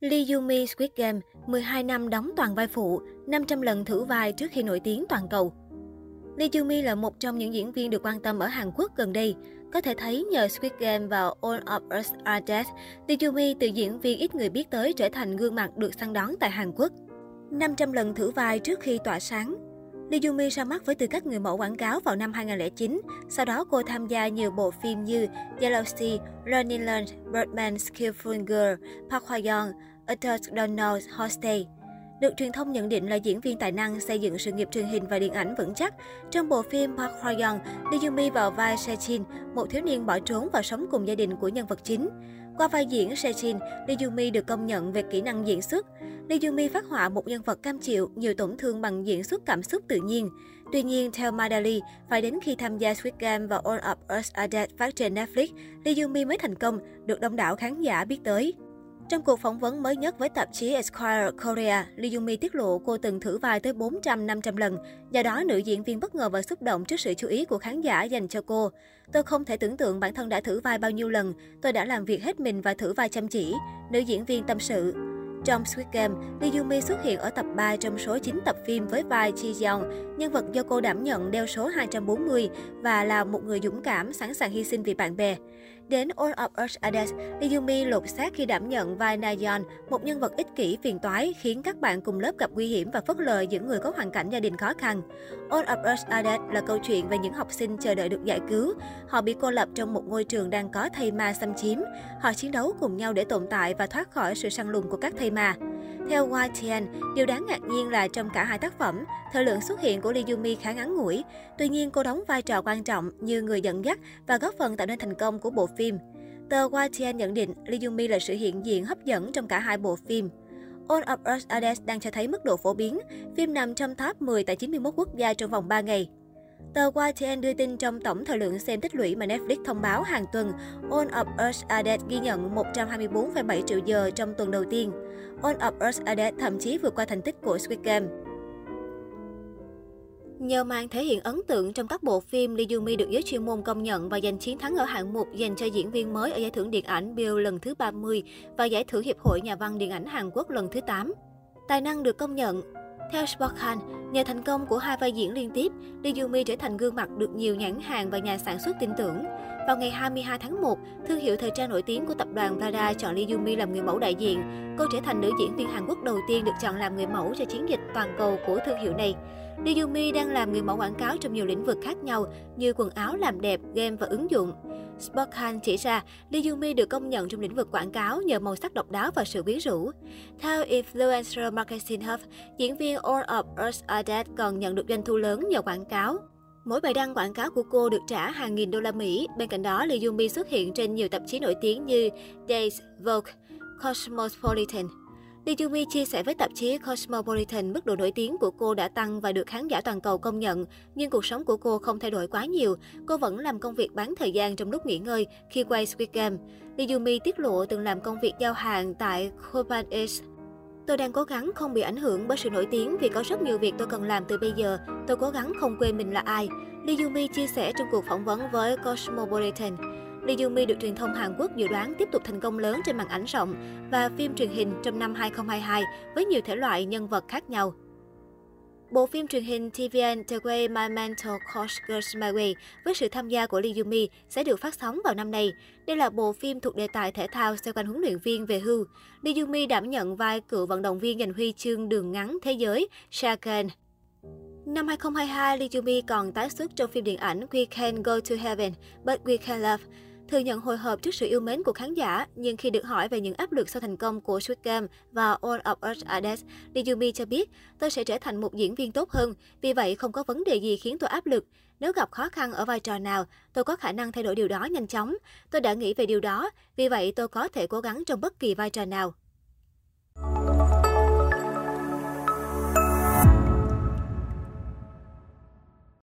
Lee Yumi Squid Game 12 năm đóng toàn vai phụ, 500 lần thử vai trước khi nổi tiếng toàn cầu. Lee Yumi là một trong những diễn viên được quan tâm ở Hàn Quốc gần đây. Có thể thấy nhờ Squid Game và All of Us Are Dead, Lee Yumi từ diễn viên ít người biết tới trở thành gương mặt được săn đón tại Hàn Quốc. 500 lần thử vai trước khi tỏa sáng, Yumi ra mắt với tư cách người mẫu quảng cáo vào năm 2009. Sau đó cô tham gia nhiều bộ phim như Yellow Sea, Running Land, Birdman, Skillful Girl, Park Hwa Young, Adult Donald Hostage. Được truyền thông nhận định là diễn viên tài năng xây dựng sự nghiệp truyền hình và điện ảnh vững chắc. Trong bộ phim Park Hwa Young, Lee Yumi vào vai Sejin, một thiếu niên bỏ trốn và sống cùng gia đình của nhân vật chính. Qua vai diễn Sejin, Lee Yumi được công nhận về kỹ năng diễn xuất. Lee Yumi phát họa một nhân vật cam chịu, nhiều tổn thương bằng diễn xuất cảm xúc tự nhiên. Tuy nhiên, theo Madali, phải đến khi tham gia Squid Game và All of Us Are Dead phát trên Netflix, Lee Yumi mới thành công, được đông đảo khán giả biết tới. Trong cuộc phỏng vấn mới nhất với tạp chí Esquire Korea, Lee Yumi tiết lộ cô từng thử vai tới 400-500 lần. Do đó, nữ diễn viên bất ngờ và xúc động trước sự chú ý của khán giả dành cho cô. Tôi không thể tưởng tượng bản thân đã thử vai bao nhiêu lần. Tôi đã làm việc hết mình và thử vai chăm chỉ. Nữ diễn viên tâm sự. Trong Squid Game, Lee Yumi xuất hiện ở tập 3 trong số 9 tập phim với vai Ji Yeon, nhân vật do cô đảm nhận đeo số 240 và là một người dũng cảm, sẵn sàng hy sinh vì bạn bè. Đến All of Us Are Dead, Lee Yumi lột xác khi đảm nhận vai Nayeon, một nhân vật ích kỷ phiền toái khiến các bạn cùng lớp gặp nguy hiểm và phớt lờ những người có hoàn cảnh gia đình khó khăn. All of Us Are Dead là câu chuyện về những học sinh chờ đợi được giải cứu. Họ bị cô lập trong một ngôi trường đang có thây ma xâm chiếm. Họ chiến đấu cùng nhau để tồn tại và thoát khỏi sự săn lùng của các thây ma. Theo YTN, điều đáng ngạc nhiên là trong cả hai tác phẩm, thời lượng xuất hiện của Lee Yumi khá ngắn ngủi. Tuy nhiên, cô đóng vai trò quan trọng như người dẫn dắt và góp phần tạo nên thành công của bộ phim. Tờ YTN nhận định Lee Yumi là sự hiện diện hấp dẫn trong cả hai bộ phim. All of Us Are Dead đang cho thấy mức độ phổ biến. Phim nằm trong top 10 tại 91 quốc gia trong vòng 3 ngày. Tờ YTN đưa tin trong tổng thời lượng xem tích lũy mà Netflix thông báo hàng tuần, All of Us Are Dead ghi nhận 124,7 triệu giờ trong tuần đầu tiên. All of Us Are Dead thậm chí vượt qua thành tích của Squid Game. Nhờ màn thể hiện ấn tượng trong các bộ phim, Lee Yumi được giới chuyên môn công nhận và giành chiến thắng ở hạng mục dành cho diễn viên mới ở giải thưởng điện ảnh Bill lần thứ 30 và giải thưởng Hiệp hội Nhà văn Điện ảnh Hàn Quốc lần thứ 8. Tài năng được công nhận, theo Sportkhan, nhờ thành công của hai vai diễn liên tiếp, Lee Yumi trở thành gương mặt được nhiều nhãn hàng và nhà sản xuất tin tưởng. Vào ngày 22 tháng 1, thương hiệu thời trang nổi tiếng của tập đoàn Prada chọn Lee Yumi làm người mẫu đại diện. Cô trở thành nữ diễn viên Hàn Quốc đầu tiên được chọn làm người mẫu cho chiến dịch toàn cầu của thương hiệu này. Lee Yumi đang làm người mẫu quảng cáo trong nhiều lĩnh vực khác nhau như quần áo, làm đẹp, game và ứng dụng. Spokhan chỉ ra, Lee Yumi được công nhận trong lĩnh vực quảng cáo nhờ màu sắc độc đáo và sự quyến rũ. Theo Influencer Marketing Hub, diễn viên All of Us Are Dead còn nhận được doanh thu lớn nhờ quảng cáo. Mỗi bài đăng quảng cáo của cô được trả hàng nghìn đô la Mỹ. Bên cạnh đó, Lee Yumi xuất hiện trên nhiều tạp chí nổi tiếng như Days, Vogue, Cosmopolitan. Lee Yumi chia sẻ với tạp chí Cosmopolitan mức độ nổi tiếng của cô đã tăng và được khán giả toàn cầu công nhận, nhưng cuộc sống của cô không thay đổi quá nhiều. Cô vẫn làm công việc bán thời gian trong lúc nghỉ ngơi khi quay Squid Game. Lee Yumi tiết lộ từng làm công việc giao hàng tại Copan East. Tôi đang cố gắng không bị ảnh hưởng bởi sự nổi tiếng vì có rất nhiều việc tôi cần làm từ bây giờ. Tôi cố gắng không quên mình là ai. Lee Yumi chia sẻ trong cuộc phỏng vấn với Cosmopolitan. Lee Yumi được truyền thông Hàn Quốc dự đoán tiếp tục thành công lớn trên màn ảnh rộng và phim truyền hình trong năm 2022 với nhiều thể loại nhân vật khác nhau. Bộ phim truyền hình TVN The Way My Mentor Coach Girls My Way với sự tham gia của Lee Yumi sẽ được phát sóng vào năm nay. Đây là bộ phim thuộc đề tài thể thao xoay quanh huấn luyện viên về hưu. Lee Yumi đảm nhận vai cựu vận động viên giành huy chương đường ngắn thế giới Shaken. Năm 2022, Lee Yumi còn tái xuất trong phim điện ảnh We Can Go to Heaven, But We Can Love. Thừa nhận hồi hộp trước sự yêu mến của khán giả, nhưng khi được hỏi về những áp lực sau thành công của Squid Game và All of Us Are Dead, Lee Yumi cho biết, tôi sẽ trở thành một diễn viên tốt hơn, vì vậy không có vấn đề gì khiến tôi áp lực. Nếu gặp khó khăn ở vai trò nào, tôi có khả năng thay đổi điều đó nhanh chóng. Tôi đã nghĩ về điều đó, vì vậy tôi có thể cố gắng trong bất kỳ vai trò nào.